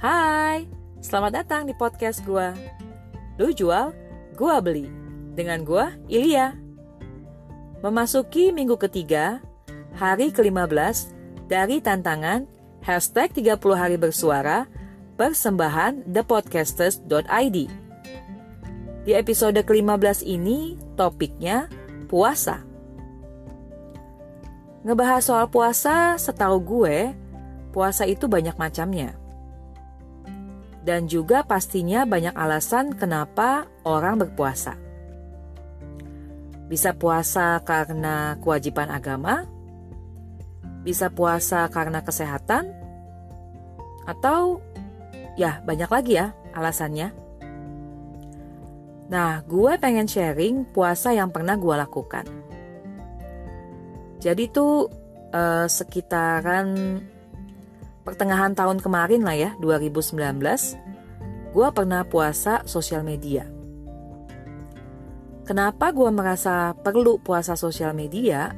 Hai, selamat datang di podcast gua. Lu jual, gua beli. Dengan gua, Ilya. Memasuki minggu ketiga, hari ke-15 dari tantangan hashtag 30 hari bersuara persembahan thepodcasters.id. Di episode ke-15 ini, topiknya puasa. Ngebahas soal puasa, setahu gue, puasa itu banyak macamnya. Dan juga pastinya banyak alasan kenapa orang berpuasa. Bisa puasa karena kewajiban agama, bisa puasa karena kesehatan, atau ya banyak lagi ya alasannya. Nah, gue pengen sharing puasa yang pernah gue lakukan. Jadi tuh eh, sekitaran pertengahan tahun kemarin lah ya, 2019, gue pernah puasa sosial media. Kenapa gue merasa perlu puasa sosial media?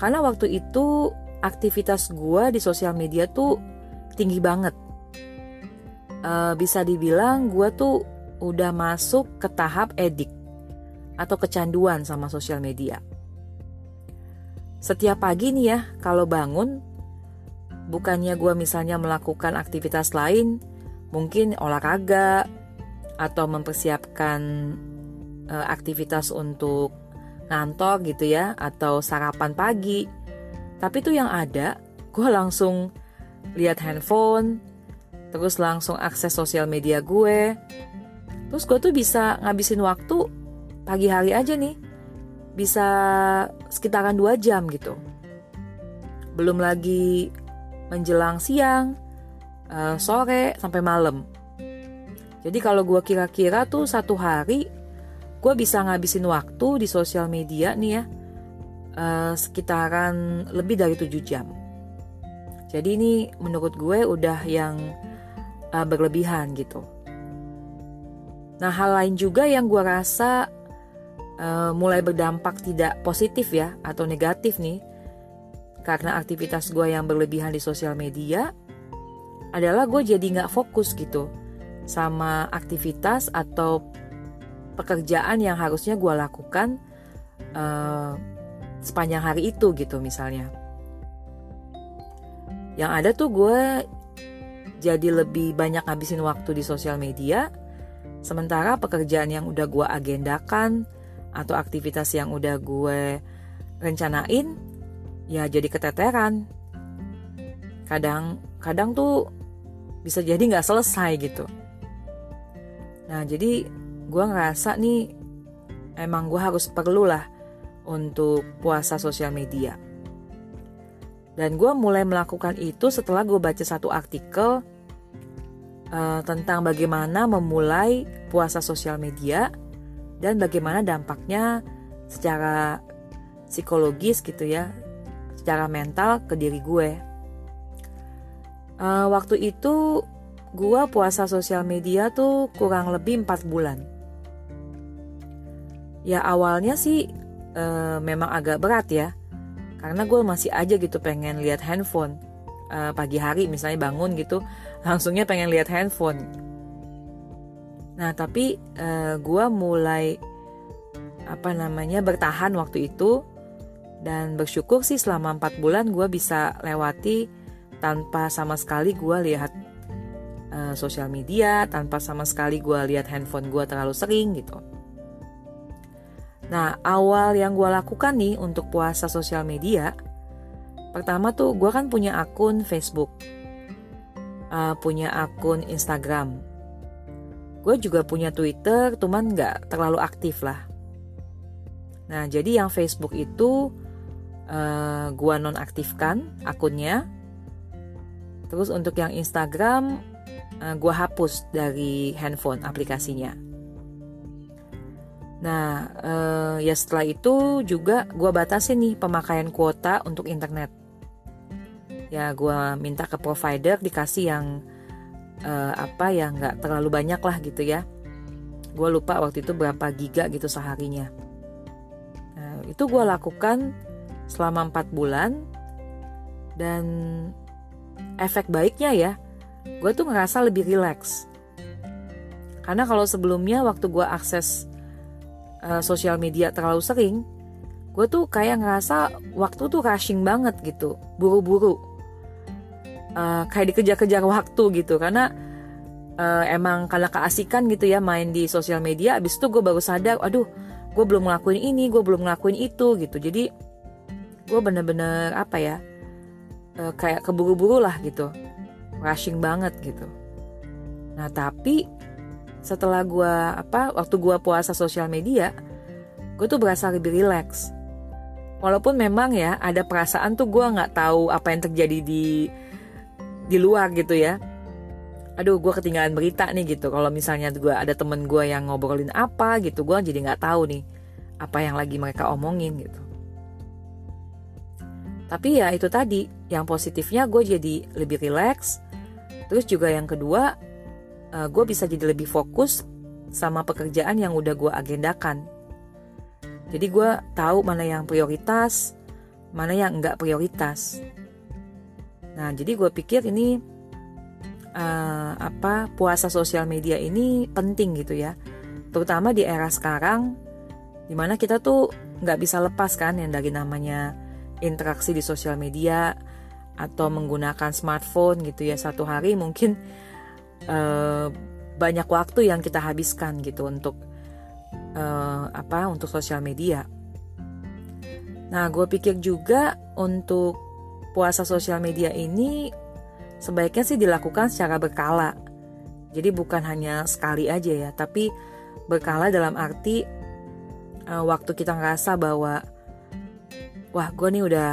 Karena waktu itu aktivitas gue di sosial media tuh tinggi banget. Uh, bisa dibilang gue tuh udah masuk ke tahap edik atau kecanduan sama sosial media. Setiap pagi nih ya, kalau bangun, bukannya gue misalnya melakukan aktivitas lain, mungkin olahraga, atau mempersiapkan uh, aktivitas untuk ngantor gitu ya, atau sarapan pagi. Tapi tuh yang ada, gue langsung lihat handphone, terus langsung akses sosial media gue. Terus gue tuh bisa ngabisin waktu pagi hari aja nih bisa sekitaran dua jam gitu. Belum lagi menjelang siang, uh, sore sampai malam. Jadi kalau gue kira-kira tuh satu hari gue bisa ngabisin waktu di sosial media nih ya uh, sekitaran lebih dari 7 jam. Jadi ini menurut gue udah yang uh, berlebihan gitu. Nah hal lain juga yang gue rasa uh, mulai berdampak tidak positif ya atau negatif nih karena aktivitas gue yang berlebihan di sosial media adalah gue jadi nggak fokus gitu sama aktivitas atau pekerjaan yang harusnya gue lakukan uh, sepanjang hari itu gitu misalnya. Yang ada tuh gue jadi lebih banyak ngabisin waktu di sosial media, sementara pekerjaan yang udah gue agendakan, atau aktivitas yang udah gue rencanain ya jadi keteteran. Kadang kadang tuh bisa jadi nggak selesai gitu. Nah jadi gue ngerasa nih emang gue harus perlu lah untuk puasa sosial media. Dan gue mulai melakukan itu setelah gue baca satu artikel uh, tentang bagaimana memulai puasa sosial media dan bagaimana dampaknya secara psikologis gitu ya, secara mental ke diri gue. Uh, waktu itu gue puasa sosial media tuh kurang lebih 4 bulan. Ya awalnya sih uh, memang agak berat ya, karena gue masih aja gitu pengen lihat handphone. Uh, pagi hari misalnya bangun gitu, langsungnya pengen lihat handphone Nah tapi uh, eh, gue mulai apa namanya bertahan waktu itu dan bersyukur sih selama empat bulan gue bisa lewati tanpa sama sekali gue lihat uh, sosial media, tanpa sama sekali gue lihat handphone gue terlalu sering gitu. Nah awal yang gue lakukan nih untuk puasa sosial media, pertama tuh gue kan punya akun Facebook, uh, punya akun Instagram, Gue juga punya Twitter, cuman nggak terlalu aktif lah. Nah, jadi yang Facebook itu uh, gue nonaktifkan akunnya. Terus untuk yang Instagram, uh, gue hapus dari handphone aplikasinya. Nah, uh, ya setelah itu juga gue batasi nih pemakaian kuota untuk internet. Ya, gue minta ke provider dikasih yang uh, apa ya nggak terlalu banyak lah gitu ya gue lupa waktu itu berapa giga gitu seharinya nah, itu gue lakukan selama empat bulan dan efek baiknya ya gue tuh ngerasa lebih rileks. Karena kalau sebelumnya waktu gue akses uh, sosial media terlalu sering, gue tuh kayak ngerasa waktu tuh rushing banget gitu, buru-buru. Uh, kayak dikejar-kejar waktu gitu, karena uh, emang karena keasikan gitu ya main di sosial media, abis itu gue baru sadar, aduh gue belum ngelakuin ini, gue belum ngelakuin itu gitu. Jadi gue bener-bener apa ya, uh, kayak keburu-buru lah gitu, rushing banget gitu. Nah tapi setelah gue apa waktu gue puasa sosial media gue tuh berasa lebih rileks walaupun memang ya ada perasaan tuh gue nggak tahu apa yang terjadi di di luar gitu ya. Aduh gue ketinggalan berita nih gitu. Kalau misalnya gue ada temen gue yang ngobrolin apa gitu gue jadi nggak tahu nih apa yang lagi mereka omongin gitu tapi ya itu tadi yang positifnya gue jadi lebih rileks terus juga yang kedua uh, gue bisa jadi lebih fokus sama pekerjaan yang udah gue agendakan. Jadi gue tahu mana yang prioritas, mana yang enggak prioritas. Nah, jadi gue pikir ini uh, apa puasa sosial media ini penting gitu ya, terutama di era sekarang, di mana kita tuh nggak bisa lepas kan yang dari namanya interaksi di sosial media atau menggunakan smartphone gitu ya satu hari mungkin uh, banyak waktu yang kita habiskan gitu untuk uh, apa untuk sosial media. Nah, gue pikir juga untuk puasa sosial media ini sebaiknya sih dilakukan secara berkala. Jadi bukan hanya sekali aja ya, tapi berkala dalam arti uh, waktu kita ngerasa bahwa wah gue nih udah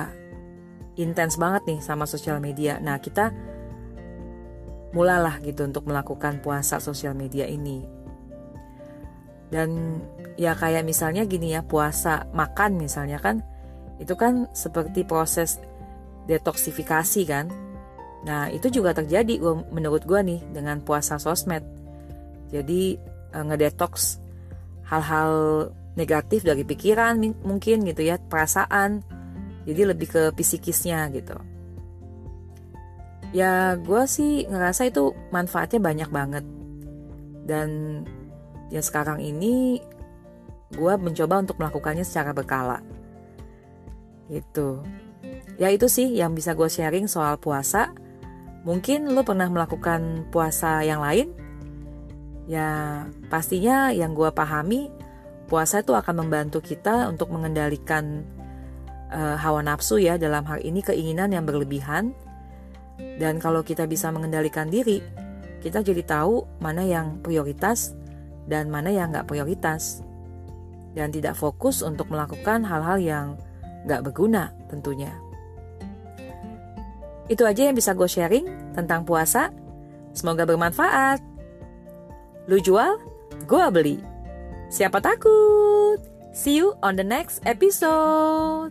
intens banget nih sama sosial media. Nah kita mulalah gitu untuk melakukan puasa sosial media ini. Dan ya kayak misalnya gini ya, puasa makan misalnya kan itu kan seperti proses detoksifikasi kan. Nah, itu juga terjadi menurut gue nih dengan puasa sosmed. Jadi eh, ngedetox hal-hal negatif dari pikiran mungkin gitu ya, perasaan. Jadi lebih ke psikisnya gitu. Ya gue sih ngerasa itu manfaatnya banyak banget. Dan ya sekarang ini gue mencoba untuk melakukannya secara berkala. Gitu. Ya itu sih yang bisa gue sharing soal puasa. Mungkin lo pernah melakukan puasa yang lain? Ya pastinya yang gue pahami puasa itu akan membantu kita untuk mengendalikan uh, hawa nafsu ya dalam hal ini keinginan yang berlebihan dan kalau kita bisa mengendalikan diri, kita jadi tahu mana yang prioritas dan mana yang nggak prioritas. Dan tidak fokus untuk melakukan hal-hal yang nggak berguna tentunya. Itu aja yang bisa gue sharing tentang puasa. Semoga bermanfaat. Lu jual, gue beli. Siapa takut? See you on the next episode.